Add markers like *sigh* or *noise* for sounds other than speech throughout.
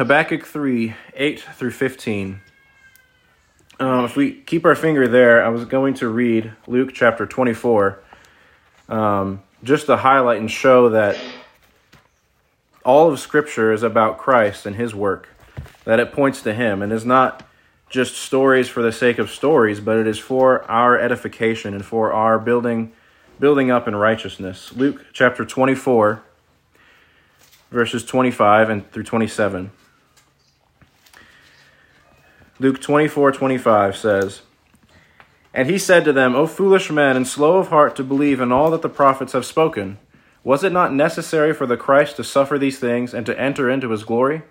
Habakkuk 3 8 through 15. Um, if we keep our finger there, I was going to read Luke chapter 24 um, just to highlight and show that all of Scripture is about Christ and His work, that it points to Him and is not just stories for the sake of stories, but it is for our edification and for our building, building up in righteousness. Luke chapter 24, verses 25 and through 27. Luke 24 25 says, And he said to them, O foolish men, and slow of heart to believe in all that the prophets have spoken. Was it not necessary for the Christ to suffer these things and to enter into his glory?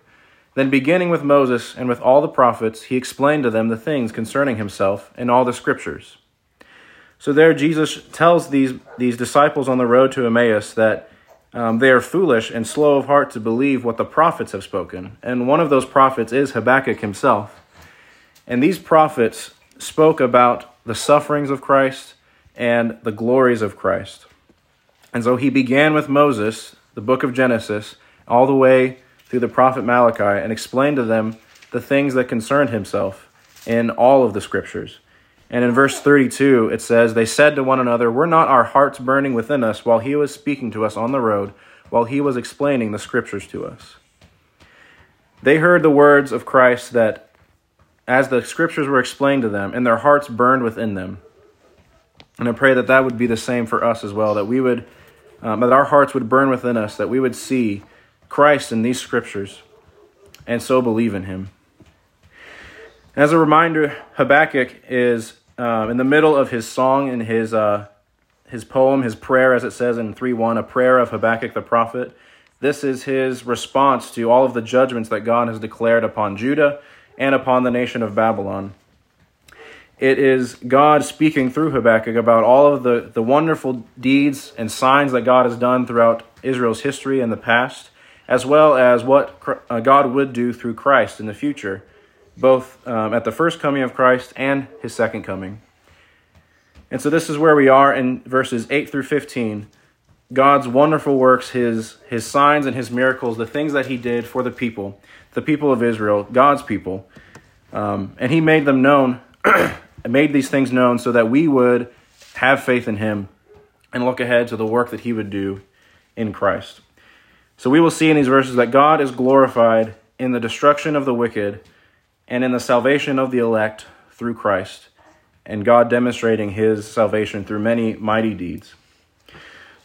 Then, beginning with Moses and with all the prophets, he explained to them the things concerning himself in all the scriptures. So, there Jesus tells these, these disciples on the road to Emmaus that um, they are foolish and slow of heart to believe what the prophets have spoken. And one of those prophets is Habakkuk himself. And these prophets spoke about the sufferings of Christ and the glories of Christ. And so he began with Moses, the book of Genesis, all the way through the prophet Malachi, and explained to them the things that concerned himself in all of the scriptures. And in verse 32, it says, They said to one another, Were not our hearts burning within us while he was speaking to us on the road, while he was explaining the scriptures to us? They heard the words of Christ that as the scriptures were explained to them, and their hearts burned within them. And I pray that that would be the same for us as well, that we would, um, that our hearts would burn within us, that we would see Christ in these scriptures and so believe in him. As a reminder, Habakkuk is um, in the middle of his song and his, uh, his poem, his prayer, as it says in 3 1, a prayer of Habakkuk the prophet. This is his response to all of the judgments that God has declared upon Judah and upon the nation of Babylon. It is God speaking through Habakkuk about all of the, the wonderful deeds and signs that God has done throughout Israel's history in the past, as well as what uh, God would do through Christ in the future, both um, at the first coming of Christ and his second coming. And so this is where we are in verses 8 through 15. God's wonderful works, his, his signs and his miracles, the things that he did for the people the people of Israel, God's people. Um, and he made them known, *clears throat* and made these things known so that we would have faith in him and look ahead to the work that he would do in Christ. So we will see in these verses that God is glorified in the destruction of the wicked and in the salvation of the elect through Christ, and God demonstrating his salvation through many mighty deeds.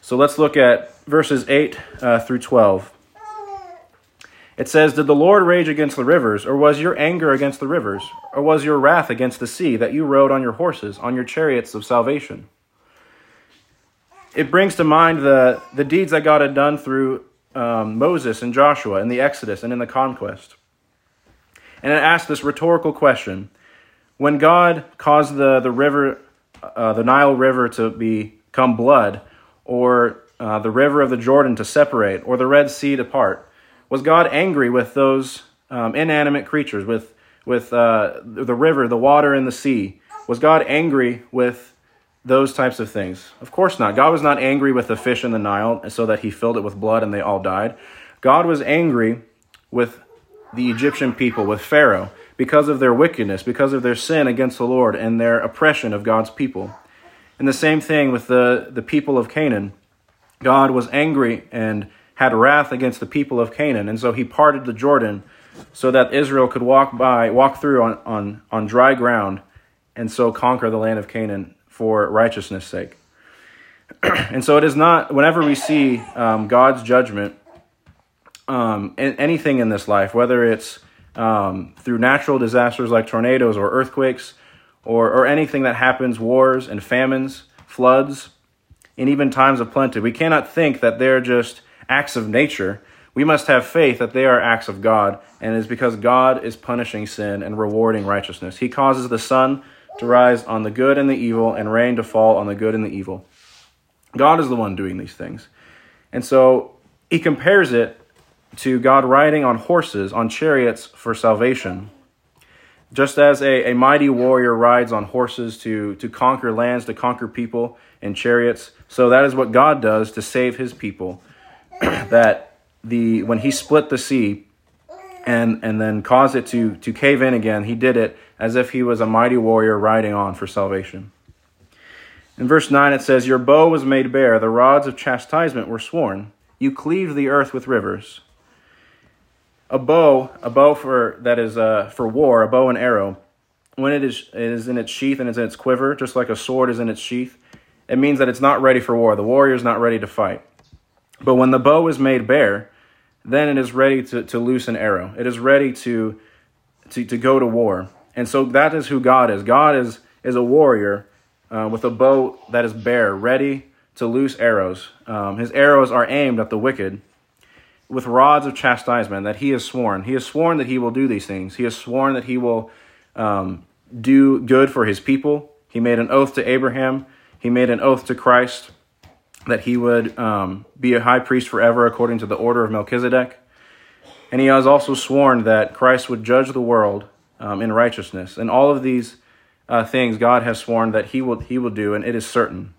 So let's look at verses 8 uh, through 12. It says, Did the Lord rage against the rivers, or was your anger against the rivers, or was your wrath against the sea that you rode on your horses, on your chariots of salvation? It brings to mind the, the deeds that God had done through um, Moses and Joshua in the Exodus and in the conquest. And it asks this rhetorical question When God caused the, the river, uh, the Nile River to become blood, or uh, the river of the Jordan to separate, or the Red Sea to part, was God angry with those um, inanimate creatures, with, with uh, the river, the water, and the sea? Was God angry with those types of things? Of course not. God was not angry with the fish in the Nile so that he filled it with blood and they all died. God was angry with the Egyptian people, with Pharaoh, because of their wickedness, because of their sin against the Lord and their oppression of God's people. And the same thing with the, the people of Canaan. God was angry and had wrath against the people of Canaan, and so he parted the Jordan so that Israel could walk by, walk through on, on, on dry ground, and so conquer the land of Canaan for righteousness' sake. *clears throat* and so it is not, whenever we see um, God's judgment, um, anything in this life, whether it's um, through natural disasters like tornadoes or earthquakes, or, or anything that happens, wars and famines, floods, and even times of plenty, we cannot think that they're just acts of nature, we must have faith that they are acts of God, and it is because God is punishing sin and rewarding righteousness. He causes the sun to rise on the good and the evil, and rain to fall on the good and the evil. God is the one doing these things. And so he compares it to God riding on horses, on chariots for salvation. Just as a, a mighty warrior rides on horses to, to conquer lands, to conquer people in chariots, so that is what God does to save his people *clears throat* that the when he split the sea, and, and then caused it to, to cave in again. He did it as if he was a mighty warrior riding on for salvation. In verse 9 it says, Your bow was made bare, the rods of chastisement were sworn. You cleave the earth with rivers. A bow, a bow for that is uh, for war, a bow and arrow, when it is, it is in its sheath and it's in its quiver, just like a sword is in its sheath, it means that it's not ready for war. The warrior is not ready to fight. But when the bow is made bare, then it is ready to, to loose an arrow. It is ready to, to, to go to war. And so that is who God is. God is, is a warrior uh, with a bow that is bare, ready to loose arrows. Um, his arrows are aimed at the wicked with rods of chastisement that he has sworn. He has sworn that he will do these things. He has sworn that he will um, do good for his people. He made an oath to Abraham. He made an oath to Christ that he would um, be a high priest forever according to the order of Melchizedek. And he has also sworn that Christ would judge the world um, in righteousness. And all of these uh, things God has sworn that he will, he will do, and it is certain.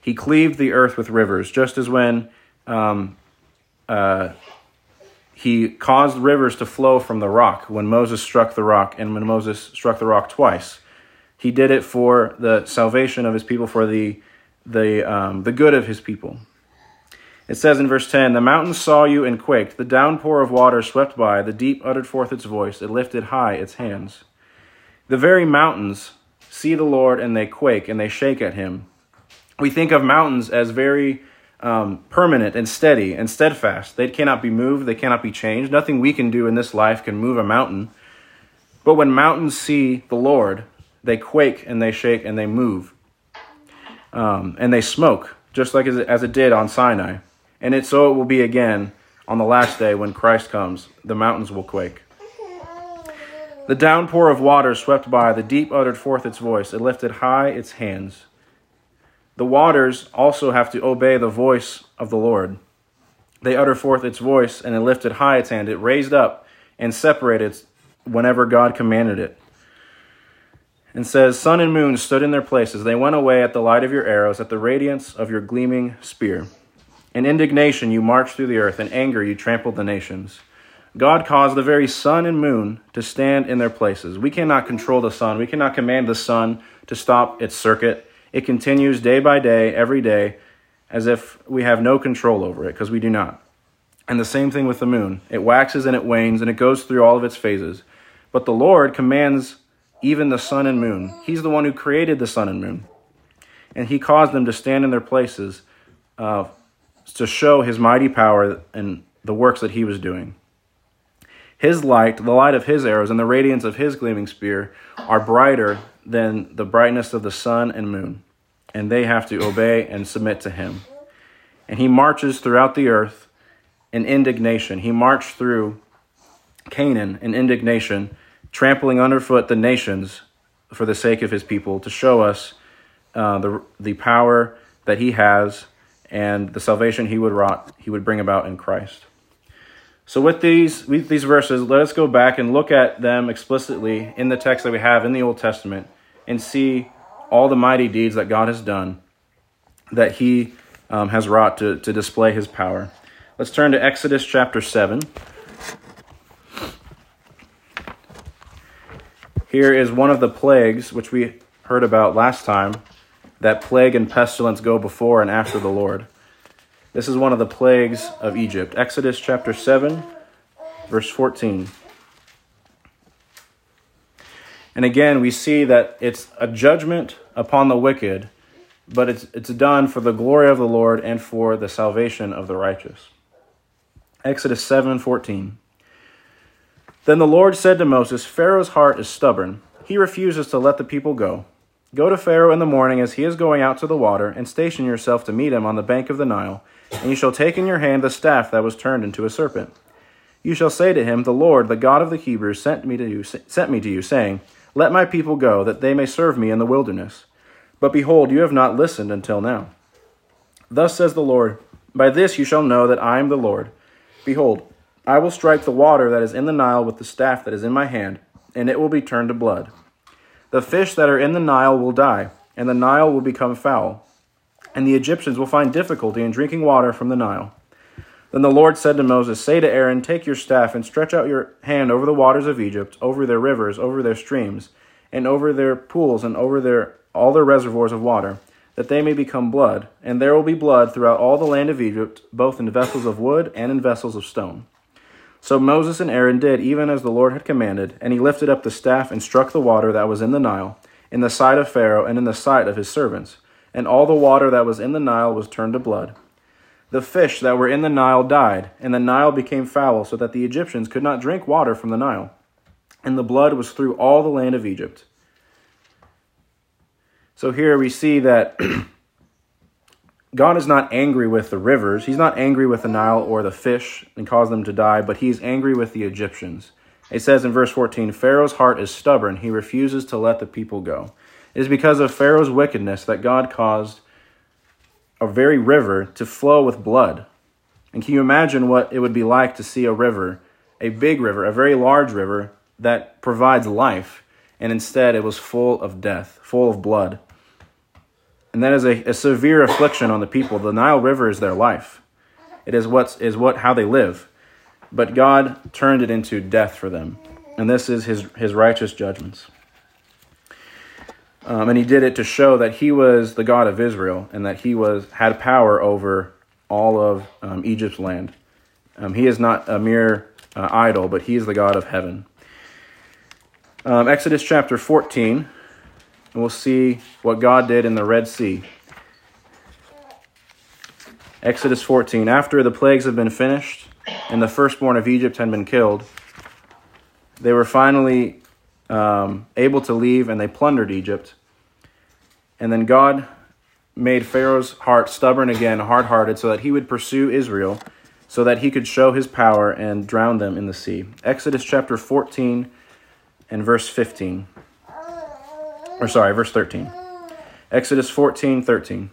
He cleaved the earth with rivers, just as when um, uh, he caused rivers to flow from the rock when Moses struck the rock, and when Moses struck the rock twice. He did it for the salvation of his people, for the the, um, the good of his people. It says in verse 10 The mountains saw you and quaked. The downpour of water swept by. The deep uttered forth its voice. It lifted high its hands. The very mountains see the Lord and they quake and they shake at him. We think of mountains as very um, permanent and steady and steadfast. They cannot be moved, they cannot be changed. Nothing we can do in this life can move a mountain. But when mountains see the Lord, they quake and they shake and they move um, and they smoke, just like as it, as it did on Sinai. And it so it will be again on the last day when Christ comes. The mountains will quake. The downpour of water swept by, the deep uttered forth its voice, it lifted high its hands. The waters also have to obey the voice of the Lord. They utter forth its voice, and it lifted high its hand. It raised up and separated whenever God commanded it and says, Sun and moon stood in their places. They went away at the light of your arrows, at the radiance of your gleaming spear. In indignation you marched through the earth, in anger you trampled the nations. God caused the very sun and moon to stand in their places. We cannot control the sun. We cannot command the sun to stop its circuit. It continues day by day, every day, as if we have no control over it, because we do not. And the same thing with the moon. It waxes and it wanes, and it goes through all of its phases. But the Lord commands even the sun and moon. He's the one who created the sun and moon. And he caused them to stand in their places uh, to show his mighty power and the works that he was doing. His light, the light of his arrows, and the radiance of his gleaming spear are brighter than the brightness of the sun and moon, and they have to obey and submit to him. And he marches throughout the earth in indignation. He marched through Canaan in indignation trampling underfoot the nations for the sake of his people to show us uh, the, the power that he has and the salvation he would wrought, he would bring about in Christ. So with these with these verses, let us go back and look at them explicitly in the text that we have in the Old Testament and see all the mighty deeds that God has done, that he um, has wrought to, to display his power. Let's turn to Exodus chapter 7. Here is one of the plagues which we heard about last time that plague and pestilence go before and after the Lord. This is one of the plagues of Egypt. Exodus chapter 7, verse 14. And again, we see that it's a judgment upon the wicked, but it's, it's done for the glory of the Lord and for the salvation of the righteous. Exodus 7 14. Then the Lord said to Moses, Pharaoh's heart is stubborn. He refuses to let the people go. Go to Pharaoh in the morning as he is going out to the water, and station yourself to meet him on the bank of the Nile, and you shall take in your hand the staff that was turned into a serpent. You shall say to him, The Lord, the God of the Hebrews, sent me to you, sent me to you, saying, Let my people go, that they may serve me in the wilderness. But behold, you have not listened until now. Thus says the Lord, By this you shall know that I am the Lord. Behold, I will strike the water that is in the Nile with the staff that is in my hand, and it will be turned to blood. The fish that are in the Nile will die, and the Nile will become foul, and the Egyptians will find difficulty in drinking water from the Nile. Then the Lord said to Moses, Say to Aaron, Take your staff and stretch out your hand over the waters of Egypt, over their rivers, over their streams, and over their pools, and over their all their reservoirs of water, that they may become blood. And there will be blood throughout all the land of Egypt, both in vessels of wood and in vessels of stone. So Moses and Aaron did even as the Lord had commanded, and he lifted up the staff and struck the water that was in the Nile, in the sight of Pharaoh and in the sight of his servants. And all the water that was in the Nile was turned to blood. The fish that were in the Nile died, and the Nile became foul, so that the Egyptians could not drink water from the Nile. And the blood was through all the land of Egypt. So here we see that *clears throat* God is not angry with the rivers. He's not angry with the Nile or the fish and caused them to die, but he's angry with the Egyptians. It says in verse 14 Pharaoh's heart is stubborn. He refuses to let the people go. It is because of Pharaoh's wickedness that God caused a very river to flow with blood. And can you imagine what it would be like to see a river, a big river, a very large river that provides life, and instead it was full of death, full of blood? And that is a, a severe affliction on the people. The Nile River is their life. It is what is what how they live. But God turned it into death for them. And this is his, his righteous judgments. Um, and he did it to show that he was the God of Israel and that he was had power over all of um, Egypt's land. Um, he is not a mere uh, idol, but he is the God of heaven. Um, Exodus chapter 14, and we'll see what God did in the Red Sea. Exodus 14. After the plagues have been finished and the firstborn of Egypt had been killed, they were finally um, able to leave and they plundered Egypt. And then God made Pharaoh's heart stubborn again, hard hearted, so that he would pursue Israel, so that he could show his power and drown them in the sea. Exodus chapter 14 and verse 15. Or sorry, verse 13. Exodus 14, 13.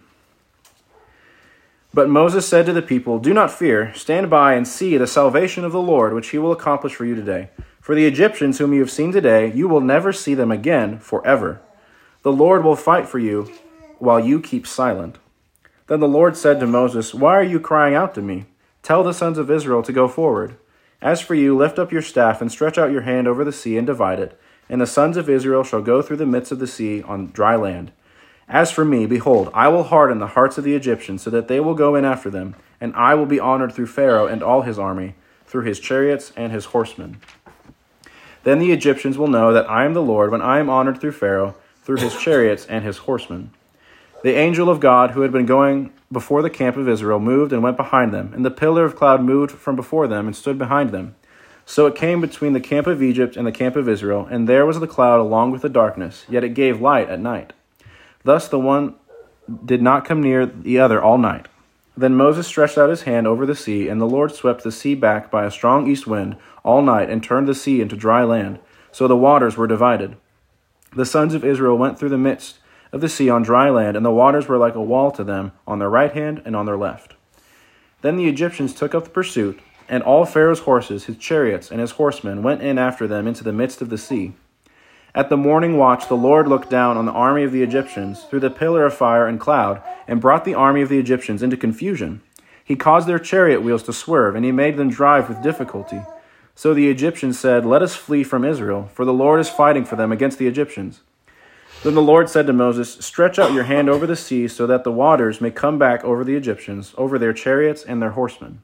But Moses said to the people, Do not fear, stand by and see the salvation of the Lord, which he will accomplish for you today. For the Egyptians whom you have seen today, you will never see them again forever. The Lord will fight for you while you keep silent. Then the Lord said to Moses, Why are you crying out to me? Tell the sons of Israel to go forward. As for you, lift up your staff and stretch out your hand over the sea and divide it, and the sons of Israel shall go through the midst of the sea on dry land. As for me, behold, I will harden the hearts of the Egyptians, so that they will go in after them, and I will be honored through Pharaoh and all his army, through his chariots and his horsemen. Then the Egyptians will know that I am the Lord when I am honored through Pharaoh, through his chariots and his horsemen. The angel of God, who had been going before the camp of Israel, moved and went behind them, and the pillar of cloud moved from before them and stood behind them. So it came between the camp of Egypt and the camp of Israel, and there was the cloud along with the darkness, yet it gave light at night. Thus the one did not come near the other all night. Then Moses stretched out his hand over the sea, and the Lord swept the sea back by a strong east wind all night, and turned the sea into dry land. So the waters were divided. The sons of Israel went through the midst of the sea on dry land, and the waters were like a wall to them on their right hand and on their left. Then the Egyptians took up the pursuit, and all Pharaoh's horses, his chariots, and his horsemen went in after them into the midst of the sea. At the morning watch, the Lord looked down on the army of the Egyptians through the pillar of fire and cloud, and brought the army of the Egyptians into confusion. He caused their chariot wheels to swerve, and he made them drive with difficulty. So the Egyptians said, Let us flee from Israel, for the Lord is fighting for them against the Egyptians. Then the Lord said to Moses, Stretch out your hand over the sea, so that the waters may come back over the Egyptians, over their chariots and their horsemen.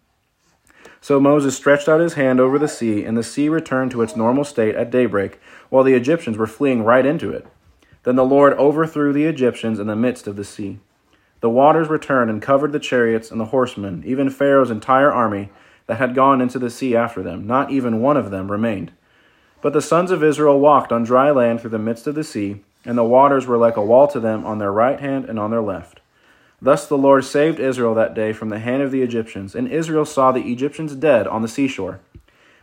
So Moses stretched out his hand over the sea, and the sea returned to its normal state at daybreak, while the Egyptians were fleeing right into it. Then the Lord overthrew the Egyptians in the midst of the sea. The waters returned and covered the chariots and the horsemen, even Pharaoh's entire army that had gone into the sea after them. Not even one of them remained. But the sons of Israel walked on dry land through the midst of the sea, and the waters were like a wall to them on their right hand and on their left. Thus the Lord saved Israel that day from the hand of the Egyptians, and Israel saw the Egyptians dead on the seashore.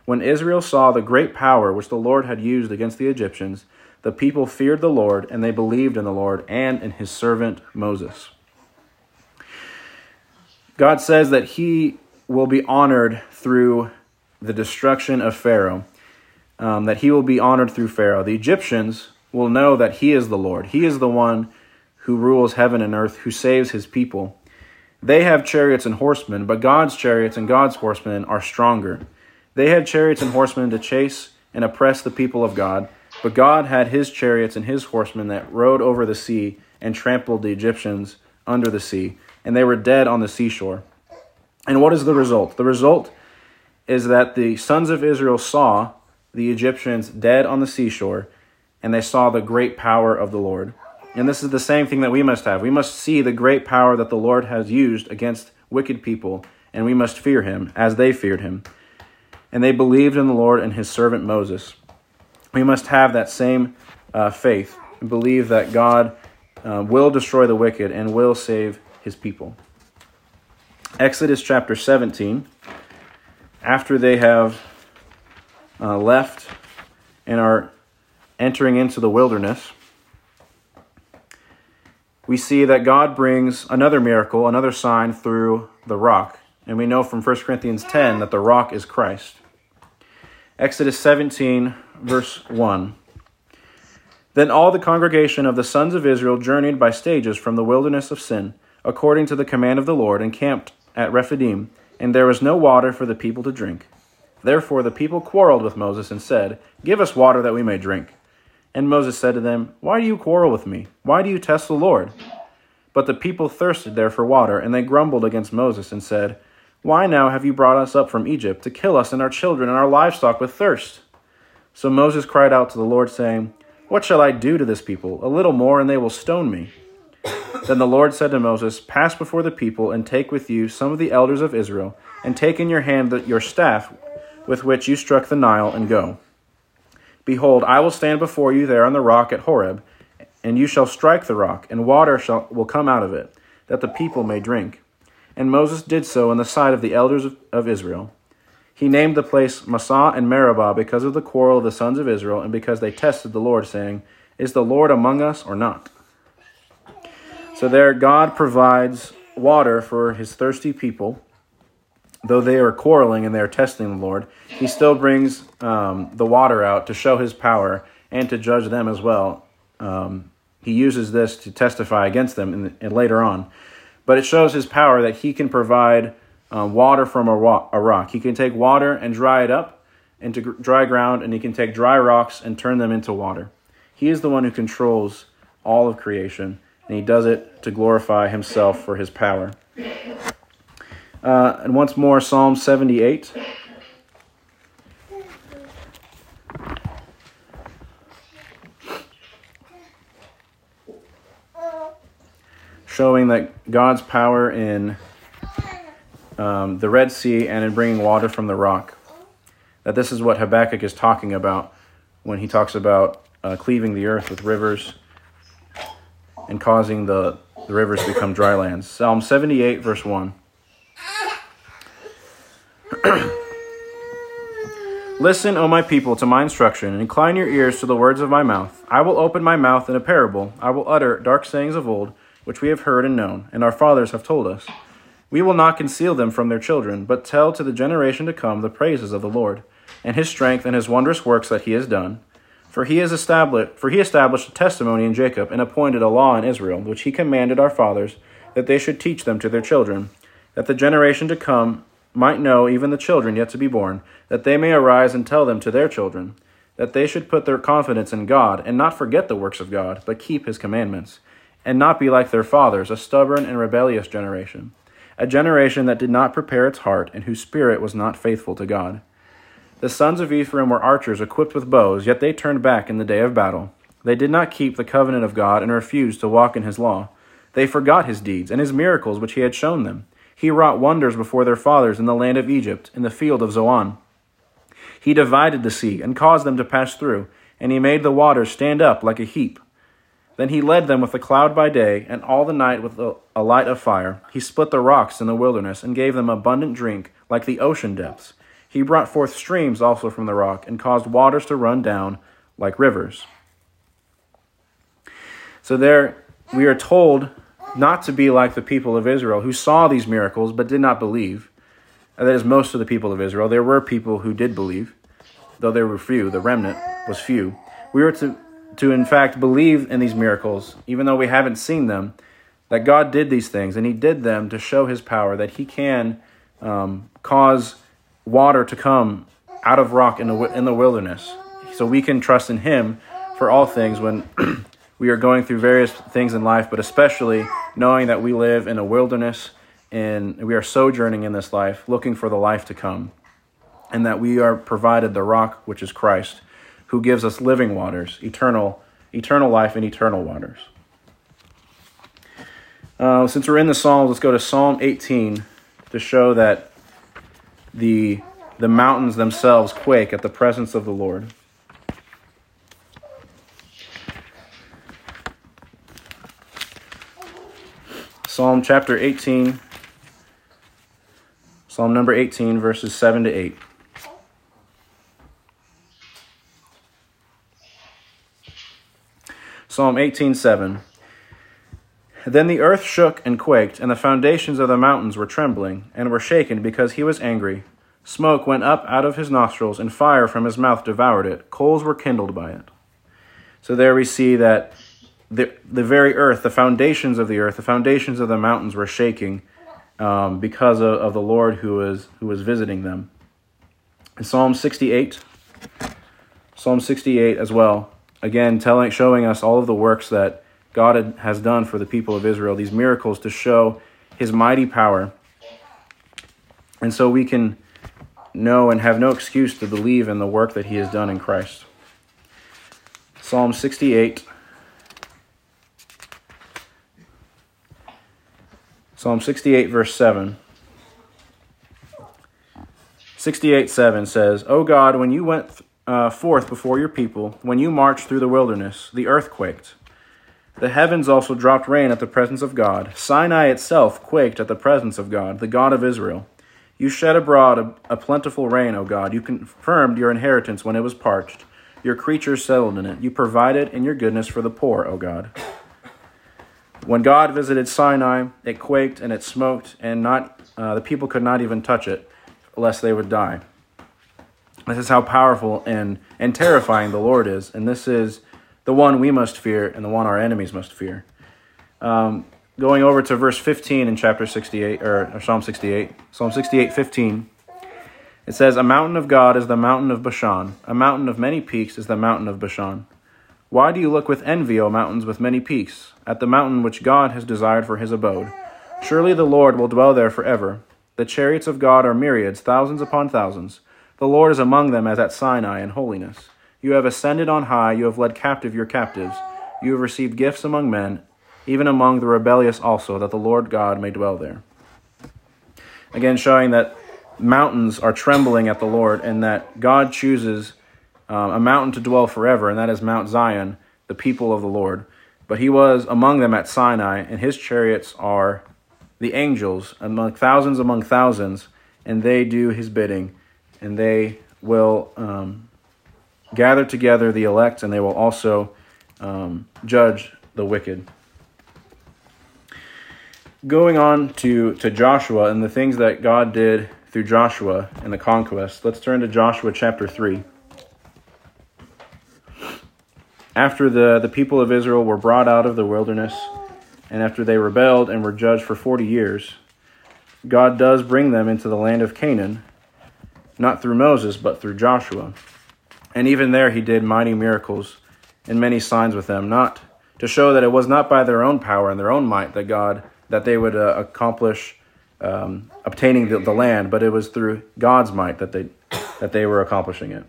When Israel saw the great power which the Lord had used against the Egyptians, the people feared the Lord, and they believed in the Lord and in his servant Moses. God says that he will be honored through the destruction of Pharaoh, um, that he will be honored through Pharaoh. The Egyptians will know that he is the Lord. He is the one who rules heaven and earth, who saves his people. They have chariots and horsemen, but God's chariots and God's horsemen are stronger. They had chariots and horsemen to chase and oppress the people of God, but God had his chariots and his horsemen that rode over the sea and trampled the Egyptians under the sea, and they were dead on the seashore. And what is the result? The result is that the sons of Israel saw the Egyptians dead on the seashore, and they saw the great power of the Lord. And this is the same thing that we must have. We must see the great power that the Lord has used against wicked people, and we must fear him as they feared him. And they believed in the Lord and his servant Moses. We must have that same uh, faith and believe that God uh, will destroy the wicked and will save his people. Exodus chapter 17, after they have uh, left and are entering into the wilderness, we see that God brings another miracle, another sign through the rock. And we know from 1 Corinthians 10 that the rock is Christ. Exodus 17, verse 1. Then all the congregation of the sons of Israel journeyed by stages from the wilderness of Sin, according to the command of the Lord, and camped at Rephidim, and there was no water for the people to drink. Therefore the people quarreled with Moses and said, Give us water that we may drink. And Moses said to them, Why do you quarrel with me? Why do you test the Lord? But the people thirsted there for water, and they grumbled against Moses and said, Why now have you brought us up from Egypt to kill us and our children and our livestock with thirst? So Moses cried out to the Lord, saying, What shall I do to this people? A little more, and they will stone me. Then the Lord said to Moses, Pass before the people, and take with you some of the elders of Israel, and take in your hand your staff with which you struck the Nile, and go. Behold, I will stand before you there on the rock at Horeb, and you shall strike the rock, and water shall, will come out of it, that the people may drink. And Moses did so in the sight of the elders of, of Israel. He named the place Massah and Meribah because of the quarrel of the sons of Israel, and because they tested the Lord, saying, Is the Lord among us or not? So there, God provides water for his thirsty people though they are quarreling and they are testing the Lord, he still brings um, the water out to show his power and to judge them as well. Um, he uses this to testify against them in and later on. But it shows his power that he can provide uh, water from a, rock, a rock. He can take water and dry it up into gr- dry ground, and he can take dry rocks and turn them into water. He is the one who controls all of creation, and he does it to glorify himself for his power. Uh, and once more, Psalm 78. Showing that God's power in um, the Red Sea and in bringing water from the rock. That this is what Habakkuk is talking about when he talks about uh, cleaving the earth with rivers and causing the, the rivers to become dry lands. Psalm 78, verse 1. *clears throat* Listen, O my people, to my instruction, and incline your ears to the words of my mouth. I will open my mouth in a parable. I will utter dark sayings of old, which we have heard and known, and our fathers have told us. We will not conceal them from their children, but tell to the generation to come the praises of the Lord, and his strength and his wondrous works that he has done. For he has established for he established a testimony in Jacob and appointed a law in Israel, which he commanded our fathers, that they should teach them to their children, that the generation to come might know, even the children yet to be born, that they may arise and tell them to their children, that they should put their confidence in God, and not forget the works of God, but keep his commandments, and not be like their fathers, a stubborn and rebellious generation, a generation that did not prepare its heart, and whose spirit was not faithful to God. The sons of Ephraim were archers equipped with bows, yet they turned back in the day of battle. They did not keep the covenant of God, and refused to walk in his law. They forgot his deeds, and his miracles which he had shown them he wrought wonders before their fathers in the land of Egypt, in the field of Zoan. He divided the sea and caused them to pass through, and he made the waters stand up like a heap. Then he led them with a cloud by day, and all the night with a light of fire. He split the rocks in the wilderness, and gave them abundant drink, like the ocean depths. He brought forth streams also from the rock, and caused waters to run down like rivers. So there we are told not to be like the people of Israel who saw these miracles but did not believe. That is, most of the people of Israel. There were people who did believe, though there were few. The remnant was few. We are to, to in fact, believe in these miracles, even though we haven't seen them, that God did these things, and He did them to show His power, that He can um, cause water to come out of rock in the, in the wilderness. So we can trust in Him for all things when *clears throat* we are going through various things in life, but especially knowing that we live in a wilderness and we are sojourning in this life, looking for the life to come, and that we are provided the rock, which is Christ, who gives us living waters, eternal, eternal life and eternal waters. Uh, since we're in the Psalms, let's go to Psalm 18 to show that the the mountains themselves quake at the presence of the Lord. Psalm chapter 18, Psalm number 18, verses 7 to 8. Psalm 18:7 Then the earth shook and quaked, and the foundations of the mountains were trembling, and were shaken because he was angry. Smoke went up out of his nostrils, and fire from his mouth devoured it. Coals were kindled by it. So there we see that the, the very earth, the foundations of the earth, the foundations of the mountains were shaking um, because of, of the Lord who was, who was visiting them. In Psalm 68, Psalm 68 as well, again telling, showing us all of the works that God has done for the people of Israel, these miracles to show his mighty power. And so we can know and have no excuse to believe in the work that he has done in Christ. Psalm 68. Psalm 68, verse 7. 68, 7 says, O God, when you went uh, forth before your people, when you marched through the wilderness, the earth quaked. The heavens also dropped rain at the presence of God. Sinai itself quaked at the presence of God, the God of Israel. You shed abroad a, a, plentiful rain, O God. You confirmed your inheritance when it was parched. Your creatures settled in it. You provided in your goodness for the poor, O God. When God visited Sinai, it quaked and it smoked, and not uh, the people could not even touch it, lest they would die. This is how powerful and, and terrifying the Lord is, and this is the one we must fear and the one our enemies must fear. Um, going over to verse 15 in chapter 68 or, or Psalm 68, Psalm 68, 15. It says, A mountain of God is the mountain of Bashan, a mountain of many peaks is the mountain of Bashan. Why do you look with envy, O mountains with many peaks, at the mountain which God has desired for his abode? Surely the Lord will dwell there forever. The chariots of God are myriads, thousands upon thousands. The Lord is among them as at Sinai in holiness. You have ascended on high, you have led captive your captives. You have received gifts among men, even among the rebellious also, that the Lord God may dwell there. Again, showing that mountains are trembling at the Lord and that God chooses um, a mountain to dwell forever, and that is Mount Zion, the people of the Lord. But he was among them at Sinai, and his chariots are the angels, among thousands among thousands, and they do his bidding, and they will um, gather together the elect, and they will also um, judge the wicked going on to, to Joshua and the things that God did through Joshua and the conquest, let's turn to Joshua chapter 3. After the, the people of Israel were brought out of the wilderness, and after they rebelled and were judged for 40 years, God does bring them into the land of Canaan, not through Moses, but through Joshua. And even there he did mighty miracles and many signs with them, not to show that it was not by their own power and their own might that God that they would uh, accomplish um, obtaining the, the, land, but it was through God's might that they that they were accomplishing it.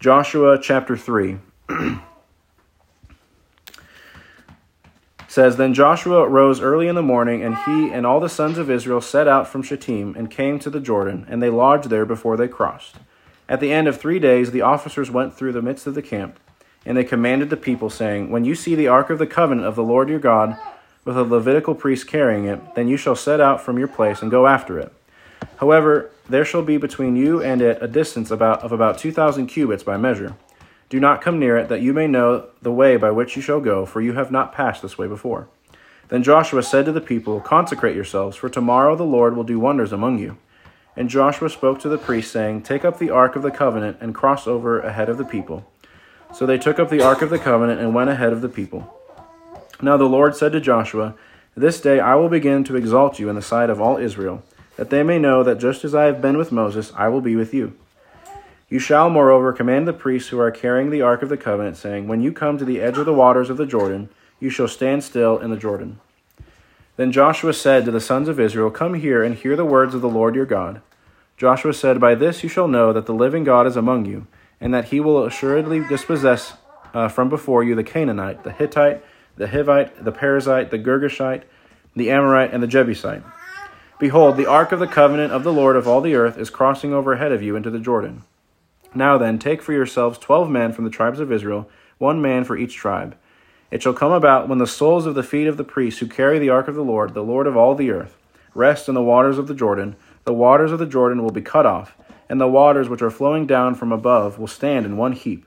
Joshua chapter three *clears throat* says, Then Joshua rose early in the morning, and he and all the sons of Israel set out from Shittim and came to the Jordan, and they lodged there before they crossed. At the end of three days, the officers went through the midst of the camp, and they commanded the people, saying, When you see the ark of the covenant of the Lord your God with a Levitical priest carrying it, then you shall set out from your place and go after it. However, there shall be between you and it a distance about, of about two thousand cubits by measure. Do not come near it, that you may know the way by which you shall go, for you have not passed this way before. Then Joshua said to the people, Consecrate yourselves, for tomorrow the Lord will do wonders among you. And Joshua spoke to the priests, saying, Take up the ark of the covenant and cross over ahead of the people. So they took up the ark of the covenant and went ahead of the people. Now the Lord said to Joshua, This day I will begin to exalt you in the sight of all Israel, that they may know that just as I have been with Moses, I will be with you. You shall, moreover, command the priests who are carrying the ark of the covenant, saying, When you come to the edge of the waters of the Jordan, you shall stand still in the Jordan. Then Joshua said to the sons of Israel, Come here and hear the words of the Lord your God. Joshua said, By this you shall know that the living God is among you, and that he will assuredly dispossess uh, from before you the Canaanite, the Hittite, the Hivite, the Perizzite, the Girgashite, the Amorite, and the Jebusite. Behold, the ark of the covenant of the Lord of all the earth is crossing over ahead of you into the Jordan. Now then, take for yourselves twelve men from the tribes of Israel, one man for each tribe. It shall come about when the soles of the feet of the priests who carry the ark of the Lord, the Lord of all the earth, rest in the waters of the Jordan, the waters of the Jordan will be cut off, and the waters which are flowing down from above will stand in one heap.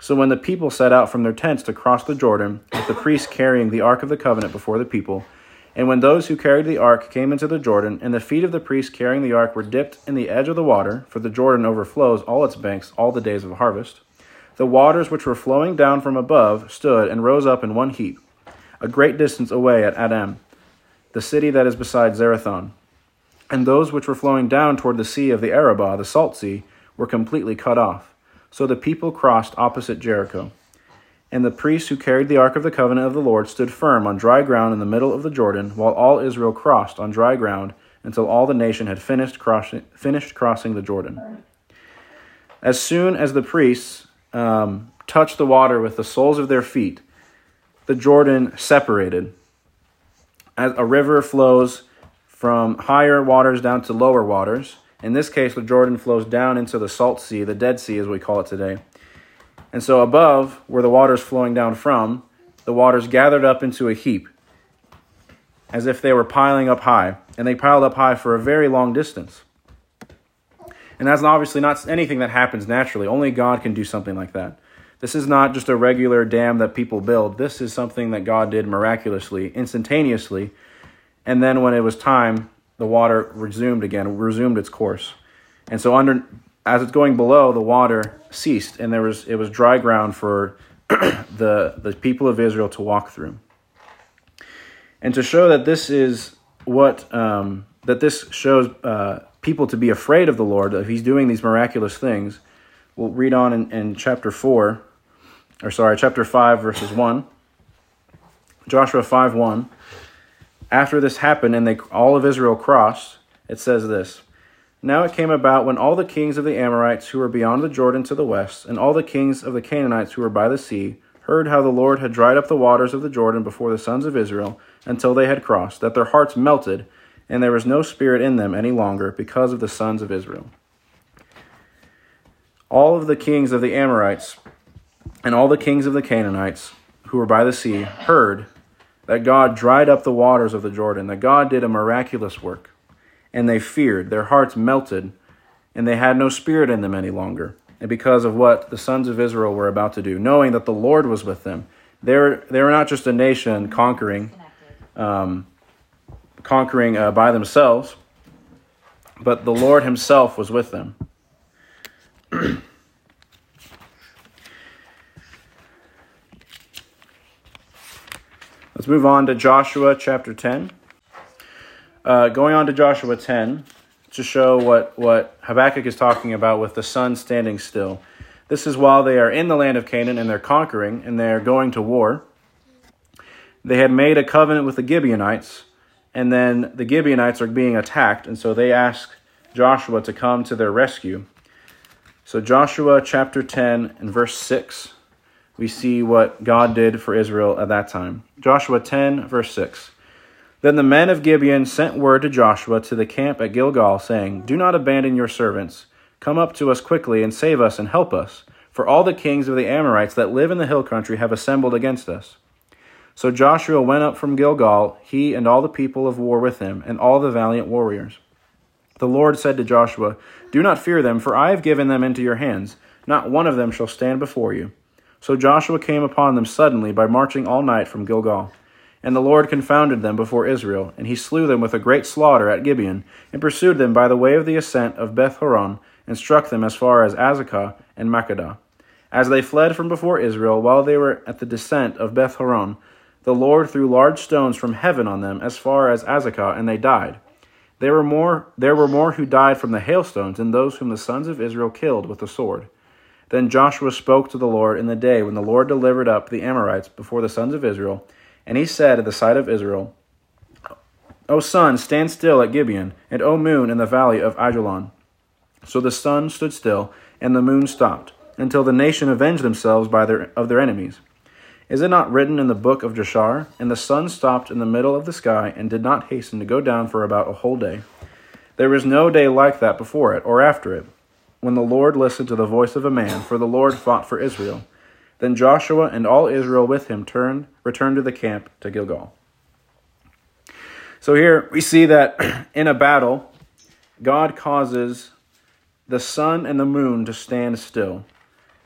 So when the people set out from their tents to cross the Jordan, with the priests carrying the ark of the covenant before the people, and when those who carried the ark came into the Jordan, and the feet of the priests carrying the ark were dipped in the edge of the water, for the Jordan overflows all its banks all the days of harvest, the waters which were flowing down from above stood and rose up in one heap, a great distance away at Adam, the city that is beside Zarethan. And those which were flowing down toward the sea of the Arabah, the salt sea, were completely cut off. So the people crossed opposite Jericho. And the priests who carried the ark of the covenant of the Lord stood firm on dry ground in the middle of the Jordan, while all Israel crossed on dry ground until all the nation had finished crossing, finished crossing the Jordan. As soon as the priests um, touched the water with the soles of their feet, the Jordan separated. As a river flows from higher waters down to lower waters, in this case, the Jordan flows down into the Salt Sea, the Dead Sea as we call it today. And so above, where the water is flowing down from, the waters gathered up into a heap, as if they were piling up high, and they piled up high for a very long distance. And that's obviously not anything that happens naturally. Only God can do something like that. This is not just a regular dam that people build. This is something that God did miraculously, instantaneously. And then when it was time, the water resumed again, resumed its course. And so under as it's going below, the water ceased, and there was it was dry ground for *clears throat* the the people of Israel to walk through. And to show that this is what um, that this shows uh, people to be afraid of the Lord, if He's doing these miraculous things, we'll read on in, in chapter four, or sorry, chapter five, verses one. Joshua five one. After this happened, and they all of Israel crossed, it says this. Now it came about when all the kings of the Amorites who were beyond the Jordan to the west, and all the kings of the Canaanites who were by the sea, heard how the Lord had dried up the waters of the Jordan before the sons of Israel until they had crossed, that their hearts melted, and there was no spirit in them any longer because of the sons of Israel. All of the kings of the Amorites and all the kings of the Canaanites who were by the sea heard that God dried up the waters of the Jordan, that God did a miraculous work and they feared. Their hearts melted, and they had no spirit in them any longer. And because of what the sons of Israel were about to do, knowing that the Lord was with them, they were, they were not just a nation conquering, um, conquering uh, by themselves, but the Lord Himself was with them. *clears throat* Let's move on to Joshua chapter 10. Uh, going on to Joshua 10 to show what, what Habakkuk is talking about with the sun standing still. This is while they are in the land of Canaan and they're conquering and they're going to war. They had made a covenant with the Gibeonites, and then the Gibeonites are being attacked, and so they ask Joshua to come to their rescue. So, Joshua chapter 10 and verse 6, we see what God did for Israel at that time. Joshua 10, verse 6. Then the men of Gibeon sent word to Joshua to the camp at Gilgal, saying, Do not abandon your servants. Come up to us quickly and save us and help us, for all the kings of the Amorites that live in the hill country have assembled against us. So Joshua went up from Gilgal, he and all the people of war with him, and all the valiant warriors. The Lord said to Joshua, Do not fear them, for I have given them into your hands. Not one of them shall stand before you. So Joshua came upon them suddenly by marching all night from Gilgal. And the Lord confounded them before Israel, and he slew them with a great slaughter at Gibeon, and pursued them by the way of the ascent of Beth Horon, and struck them as far as Azekah and Makkedah. As they fled from before Israel, while they were at the descent of Beth Horon, The Lord threw large stones from heaven on them as far as Azekah, and they died. There were more there were more who died from the hailstones than those whom the sons of Israel killed with the sword. Then Joshua spoke to the Lord in the day when the Lord delivered up the Amorites before the sons of Israel, and he said at the sight of Israel, O sun, stand still at Gibeon, and O moon in the valley of Ajalon. So the sun stood still, and the moon stopped, until the nation avenged themselves by their, of their enemies. Is it not written in the book of Jashar? And the sun stopped in the middle of the sky, and did not hasten to go down for about a whole day. There was no day like that before it, or after it, when the Lord listened to the voice of a man, for the Lord fought for Israel. Then Joshua and all Israel with him turned, returned to the camp to Gilgal. So here we see that *clears throat* in a battle, God causes the sun and the moon to stand still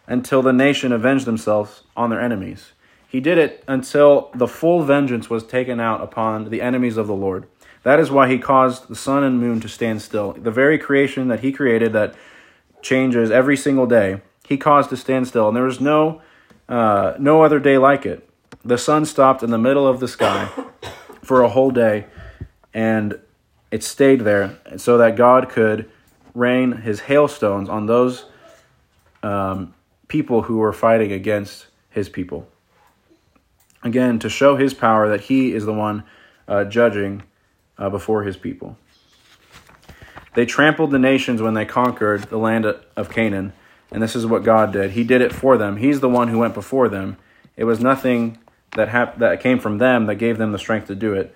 until the nation avenged themselves on their enemies. He did it until the full vengeance was taken out upon the enemies of the Lord. That is why he caused the sun and moon to stand still. The very creation that he created that changes every single day, he caused to stand still. And there was no, uh, no other day like it. The sun stopped in the middle of the sky *coughs* for a whole day, and it stayed there so that God could rain his hailstones on those um, people who were fighting against his people. Again, to show his power that he is the one uh, judging uh, before his people. They trampled the nations when they conquered the land of Canaan, and this is what God did. He did it for them. He's the one who went before them. It was nothing that hap- that came from them that gave them the strength to do it,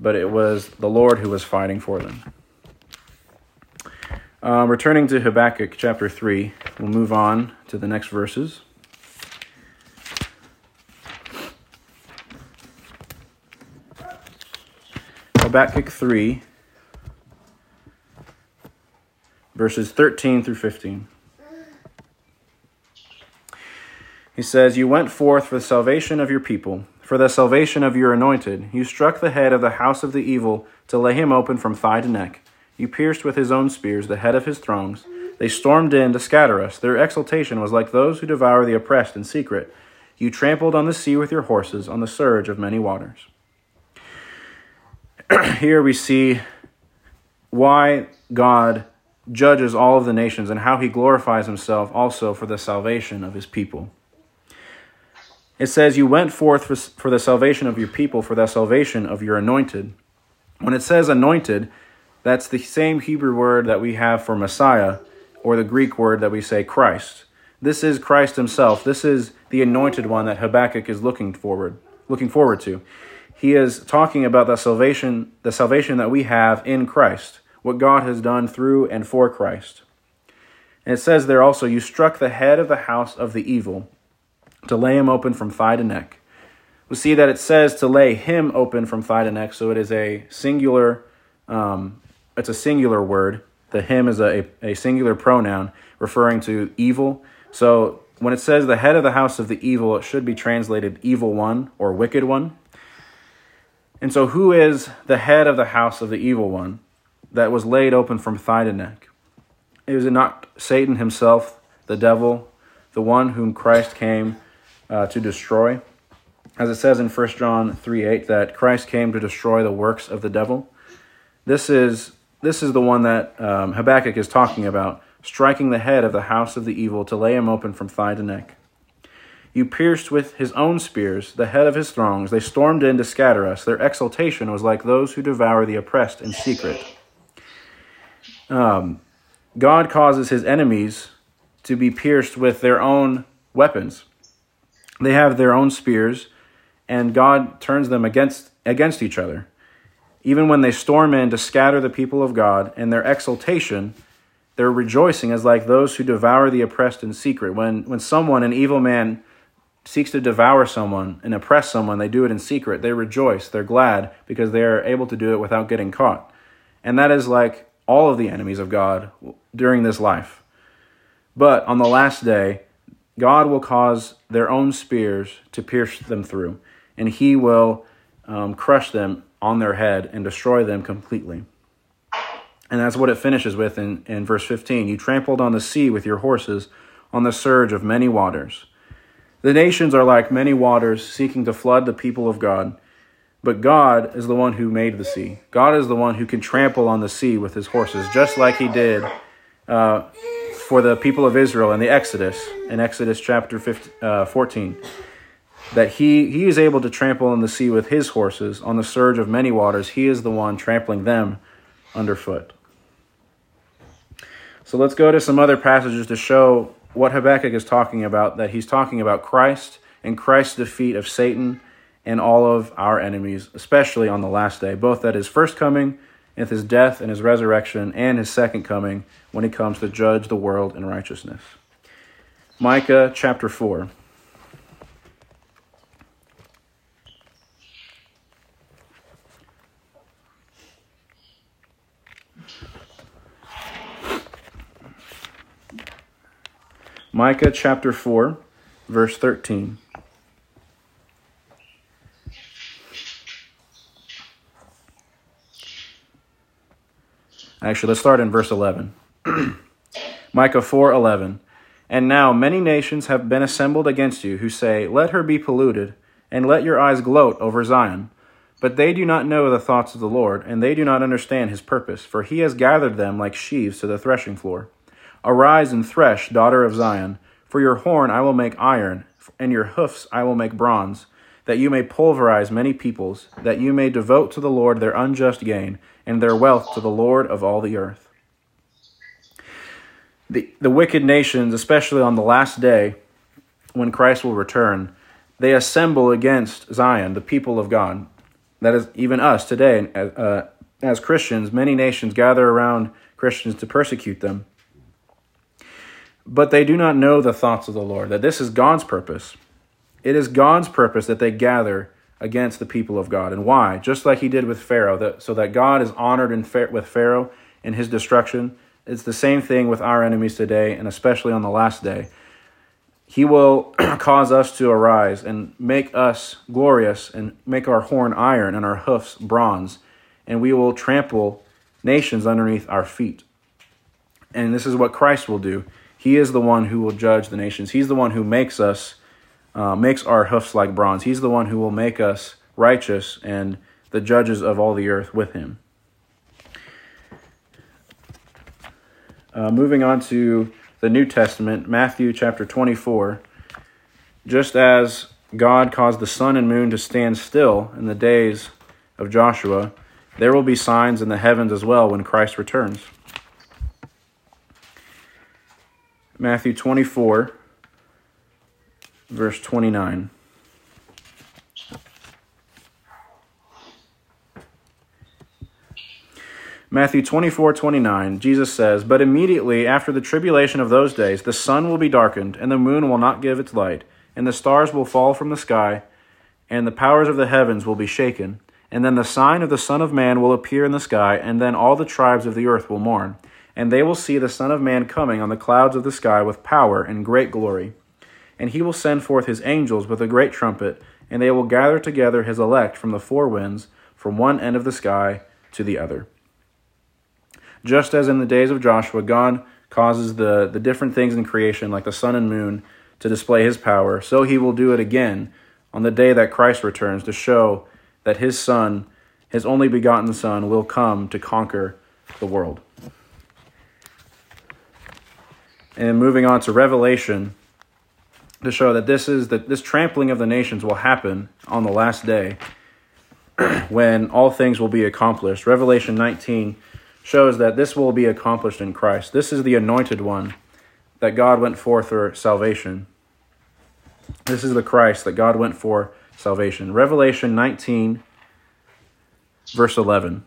but it was the Lord who was fighting for them. Um, returning to Habakkuk chapter 3, we'll move on to the next verses. Habakkuk 3, verses 13 through 15. He says, You went forth for the salvation of your people, for the salvation of your anointed. You struck the head of the house of the evil to lay him open from thigh to neck. You pierced with his own spears the head of his thrones. They stormed in to scatter us. Their exultation was like those who devour the oppressed in secret. You trampled on the sea with your horses, on the surge of many waters. *clears throat* Here we see why God judges all of the nations and how he glorifies himself also for the salvation of his people. It says, You went forth for, the salvation of your people, for the salvation of your anointed. When it says anointed, that's the same Hebrew word that we have for Messiah, or the Greek word that we say Christ. This is Christ himself. This is the anointed one that Habakkuk is looking forward looking forward to. He is talking about the salvation, the salvation that we have in Christ, what God has done through and for Christ. And it says there also, you struck the head of the house of the evil to lay him open from thigh to neck. We see that it says to lay him open from thigh to neck, so it is a singular um, it's a singular word. The him is a, a singular pronoun referring to evil. So when it says the head of the house of the evil, it should be translated evil one or wicked one. And so, who is the head of the house of the evil one that was laid open from thigh to neck? Is it not Satan himself, the devil, the one whom Christ came uh, to destroy? As it says in 1 John 3 8, that Christ came to destroy the works of the devil. This is this is the one that um, Habakkuk is talking about, striking the head of the house of the evil to lay him open from thigh to neck. You pierced with his own spears the head of his throngs. They stormed in to scatter us. Their exultation was like those who devour the oppressed in secret. Um, God causes his enemies to be pierced with their own weapons. They have their own spears, and God turns them against, against each other even when they storm in to scatter the people of God, and their exultation, their rejoicing is like those who devour the oppressed in secret. When, when someone, an evil man, seeks to devour someone and oppress someone, they do it in secret. They rejoice, they're glad because they are able to do it without getting caught. And that is like all of the enemies of God during this life. But on the last day, God will cause their own spears to pierce them through, and He will um, crush them on their head and destroy them completely. And that's what it finishes with in, in verse 15. You trampled on the sea with your horses, on the surge of many waters. The nations are like many waters seeking to flood the people of God. But God is the one who made the sea. God is the one who can trample on the sea with his horses, just like he did uh, for the people of Israel in the Exodus, in Exodus chapter 15, uh, 14. That he, he is able to trample on the sea with his horses on the surge of many waters. He is the one trampling them underfoot. So let's go to some other passages to show what Habakkuk is talking about, that he's talking about Christ and Christ's defeat of Satan and all of our enemies, especially on the last day, both at his first coming, and his death and his resurrection, and his second coming when he comes to judge the world in righteousness. Micah chapter 4. Micah chapter 4, verse 13. Actually, let's start in verse 11. *clears throat* Micah 4:11. And now many nations have been assembled against you who say, "Let her be polluted, and let your eyes gloat over Zion." But they do not know the thoughts of the Lord, and they do not understand his purpose, for he has gathered them like sheaves to the threshing floor. Arise and thresh, daughter of Zion, for your horn I will make iron, and your hoofs I will make bronze, that you may pulverize many peoples, that you may devote to the Lord their unjust gain, and their wealth to the Lord of all the earth. The, the wicked nations, especially on the last day when Christ will return, they assemble against Zion, the people of God. That is, even us today, uh, as Christians, many nations gather around Christians to persecute them. But they do not know the thoughts of the Lord, that this is God's purpose. It is God's purpose that they gather against the people of God. And why? Just like he did with Pharaoh, that, so that God is honored in, with Pharaoh in his destruction. It's the same thing with our enemies today, and especially on the last day. He will *clears throat* cause us to arise and make us glorious and make our horn iron and our hoofs bronze, and we will trample nations underneath our feet. And this is what Christ will do. He is the one who will judge the nations. He's the one who makes us uh, makes our hoofs like bronze. He's the one who will make us righteous and the judges of all the earth with him. Uh, moving on to the New Testament, Matthew chapter 24. Just as God caused the sun and moon to stand still in the days of Joshua, there will be signs in the heavens as well when Christ returns. Matthew 24, verse 29. Matthew 24, 29, Jesus says, But immediately after the tribulation of those days, the sun will be darkened, and the moon will not give its light, and the stars will fall from the sky, and the powers of the heavens will be shaken. And then the sign of the Son of Man will appear in the sky, and then all the tribes of the earth will mourn. And they will see the Son of Man coming on the clouds of the sky with power and great glory. And he will send forth his angels with a great trumpet, and they will gather together his elect from the four winds, from one end of the sky to the other. Just as in the days of Joshua, God causes the, the different things in creation, like the sun and moon, to display his power, so he will do it again on the day that Christ returns to show that his Son, his only begotten Son, will come to conquer the world. And moving on to Revelation to show that this is that this trampling of the nations will happen on the last day *clears throat* when all things will be accomplished. Revelation 19 shows that this will be accomplished in Christ. This is the anointed one that God went for for salvation. This is the Christ that God went for salvation. Revelation 19, verse 11.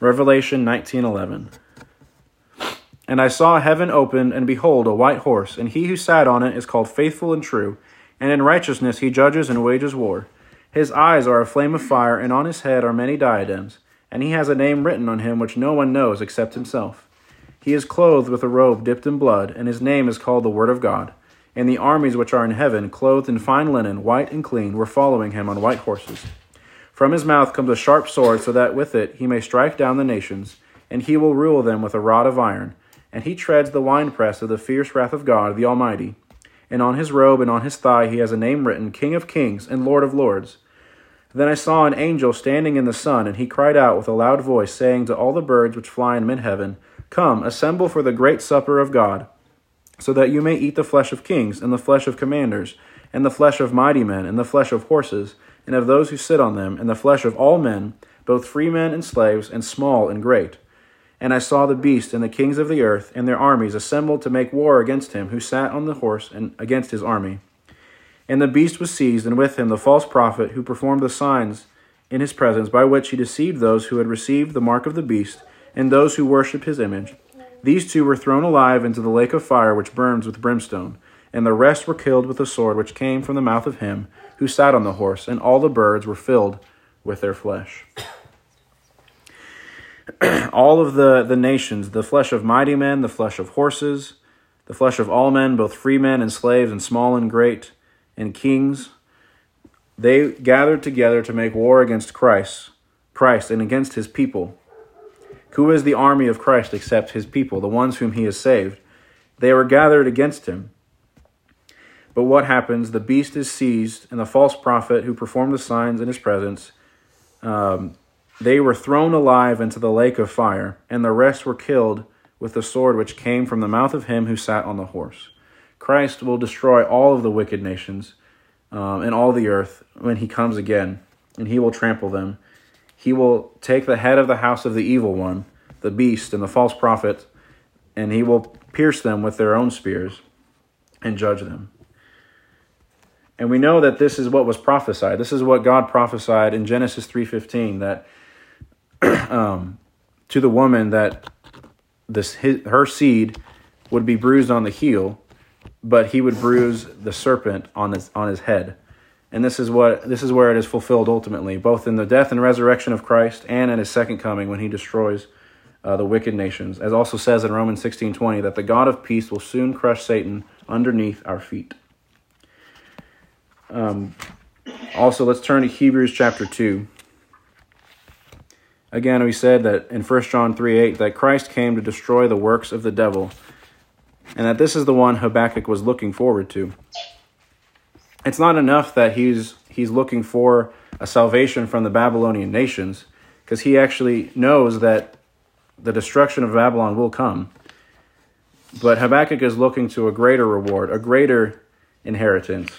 Revelation 19:11 And I saw heaven open and behold a white horse and he who sat on it is called faithful and true and in righteousness he judges and wages war his eyes are a flame of fire, and on his head are many diadems, and he has a name written on him which no one knows except himself. He is clothed with a robe dipped in blood, and his name is called the Word of God. And the armies which are in heaven, clothed in fine linen, white and clean, were following him on white horses. From his mouth comes a sharp sword, so that with it he may strike down the nations, and he will rule them with a rod of iron. And he treads the winepress of the fierce wrath of God, the Almighty. And on his robe and on his thigh he has a name written King of Kings and Lord of Lords. Then I saw an angel standing in the sun, and he cried out with a loud voice, saying to all the birds which fly in mid heaven, Come, assemble for the great supper of God, so that you may eat the flesh of kings, and the flesh of commanders, and the flesh of mighty men, and the flesh of horses, and of those who sit on them, and the flesh of all men, both free men and slaves, and small and great. And I saw the beast and the kings of the earth and their armies assembled to make war against him who sat on the horse and against his army. And the beast was seized, and with him the false prophet who performed the signs in his presence, by which he deceived those who had received the mark of the beast, and those who worshipped his image. These two were thrown alive into the lake of fire which burns with brimstone, and the rest were killed with the sword which came from the mouth of him who sat on the horse, and all the birds were filled with their flesh. *clears throat* all of the, the nations, the flesh of mighty men, the flesh of horses, the flesh of all men, both free men and slaves, and small and great, and kings, they gathered together to make war against Christ, Christ, and against his people. Who is the army of Christ except his people, the ones whom he has saved? They were gathered against him. But what happens? The beast is seized, and the false prophet who performed the signs in his presence, um, they were thrown alive into the lake of fire, and the rest were killed with the sword which came from the mouth of him who sat on the horse. Christ will destroy all of the wicked nations um, and all the earth when he comes again, and he will trample them. He will take the head of the house of the evil one, the beast, and the false prophet, and he will pierce them with their own spears and judge them. And we know that this is what was prophesied. This is what God prophesied in Genesis 3:15 that *clears throat* um, to the woman that this his, her seed would be bruised on the heel but he would bruise the serpent on his on his head. And this is what this is where it is fulfilled ultimately, both in the death and resurrection of Christ and in his second coming when he destroys uh, the wicked nations. As also says in Romans 16:20 that the God of peace will soon crush Satan underneath our feet. Um, also, let's turn to Hebrews chapter 2. Again, we said that in 1 John 3 8 that Christ came to destroy the works of the devil and that this is the one Habakkuk was looking forward to. It's not enough that he's he's looking for a salvation from the Babylonian nations, because he actually knows that the destruction of Babylon will come. But Habakkuk is looking to a greater reward, a greater inheritance,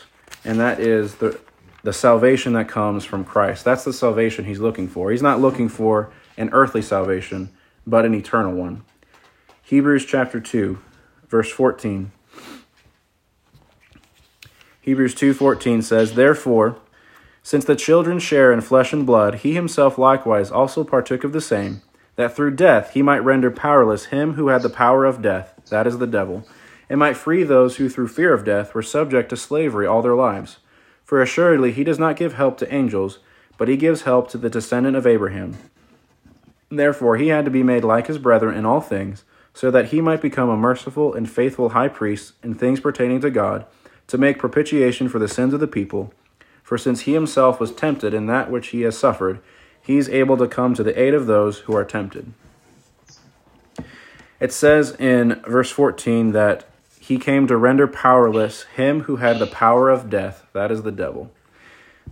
and that is the the salvation that comes from Christ. That's the salvation he's looking for. He's not looking for an earthly salvation, but an eternal one. Hebrews chapter 2, verse 14. Hebrews 2:14 says, "Therefore, since the children share in flesh and blood, he himself likewise also partook of the same, that through death he might render powerless him who had the power of death, that is the devil, and might free those who through fear of death were subject to slavery all their lives. For assuredly he does not give help to angels, but he gives help to the descendant of Abraham. Therefore he had to be made like his brethren in all things, so that he might become a merciful and faithful high priest in things pertaining to God, to make propitiation for the sins of the people. For since he himself was tempted in that which he has suffered, he is able to come to the aid of those who are tempted. It says in verse 14 that he came to render powerless him who had the power of death, that is the devil.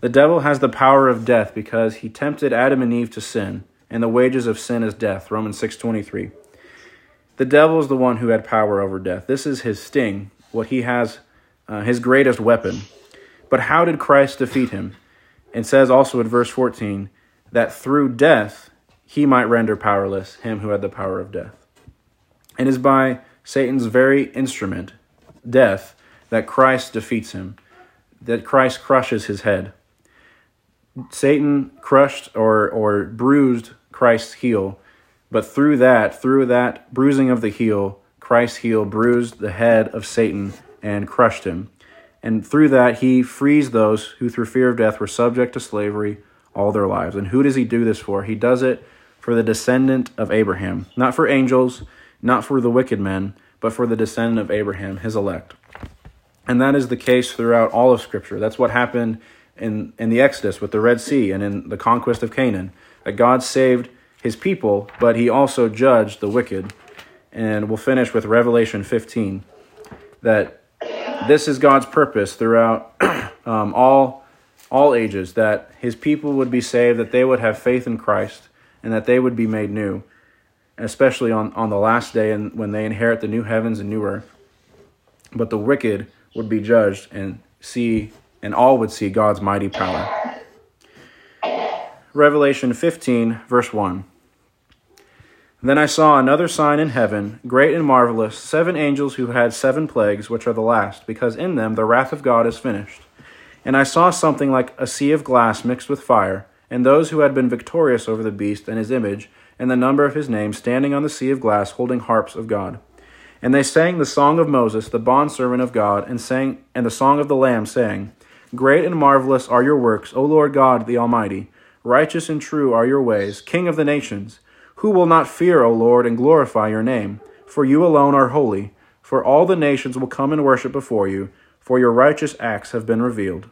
The devil has the power of death because he tempted Adam and Eve to sin, and the wages of sin is death, Romans 6:23. The devil is the one who had power over death. This is his sting, what he has, uh, his greatest weapon. But how did Christ defeat him? And says also in verse 14 that through death he might render powerless him who had the power of death. It is by Satan's very instrument, death, that Christ defeats him, that Christ crushes his head. Satan crushed or, or bruised Christ's heel but through that, through that bruising of the heel, Christ's heel bruised the head of Satan and crushed him. And through that, he frees those who, through fear of death, were subject to slavery all their lives. And who does he do this for? He does it for the descendant of Abraham, not for angels, not for the wicked men, but for the descendant of Abraham, his elect. And that is the case throughout all of Scripture. That's what happened in, in the Exodus with the Red Sea and in the conquest of Canaan. That God saved his people, but he also judged the wicked. And we'll finish with Revelation 15 that this is God's purpose throughout *clears throat* um, all, all ages that his people would be saved, that they would have faith in Christ, and that they would be made new, especially on, on the last day and when they inherit the new heavens and new earth. But the wicked would be judged and see, and all would see God's mighty power. Revelation 15, verse 1. Then I saw another sign in heaven, great and marvelous, seven angels who had seven plagues, which are the last, because in them the wrath of God is finished. And I saw something like a sea of glass mixed with fire, and those who had been victorious over the beast and his image, and the number of his name, standing on the sea of glass, holding harps of God. And they sang the song of Moses, the bondservant of God, and sang and the song of the Lamb, saying, Great and marvelous are your works, O Lord God the Almighty. Righteous and true are your ways, King of the nations. Who will not fear, O Lord, and glorify your name? For you alone are holy. For all the nations will come and worship before you, for your righteous acts have been revealed.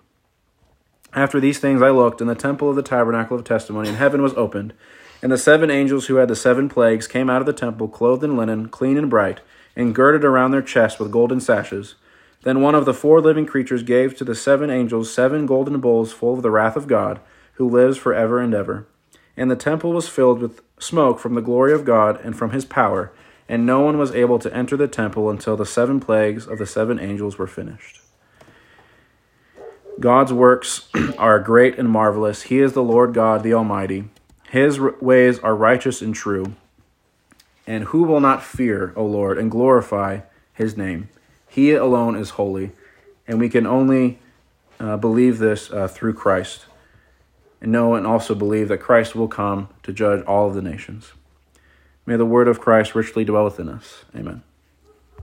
After these things I looked, and the temple of the tabernacle of testimony in heaven was opened, and the seven angels who had the seven plagues came out of the temple, clothed in linen, clean and bright, and girded around their chests with golden sashes. Then one of the four living creatures gave to the seven angels seven golden bowls full of the wrath of God, who lives for ever and ever. And the temple was filled with smoke from the glory of God and from his power, and no one was able to enter the temple until the seven plagues of the seven angels were finished. God's works *clears throat* are great and marvelous. He is the Lord God, the Almighty. His ways are righteous and true. And who will not fear, O Lord, and glorify his name? He alone is holy, and we can only uh, believe this uh, through Christ and know and also believe that Christ will come to judge all of the nations. May the word of Christ richly dwell within us. Amen.